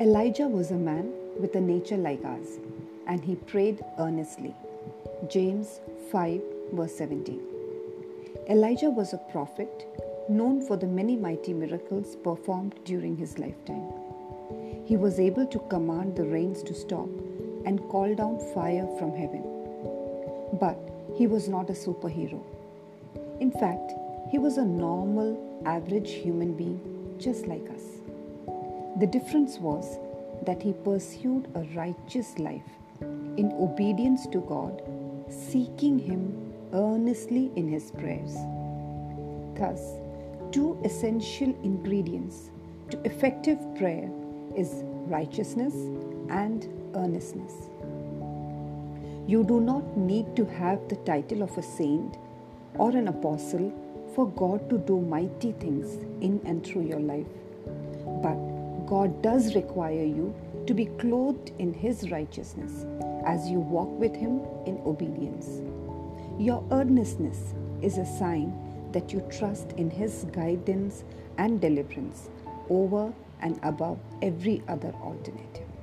Elijah was a man with a nature like ours, and he prayed earnestly. James 5, verse 17. Elijah was a prophet known for the many mighty miracles performed during his lifetime. He was able to command the rains to stop and call down fire from heaven. But he was not a superhero. In fact, he was a normal, average human being just like us. The difference was that he pursued a righteous life in obedience to God, seeking Him earnestly in his prayers. Thus, two essential ingredients to effective prayer is righteousness and earnestness. You do not need to have the title of a saint or an apostle for God to do mighty things in and through your life. But God does require you to be clothed in His righteousness as you walk with Him in obedience. Your earnestness is a sign that you trust in His guidance and deliverance over and above every other alternative.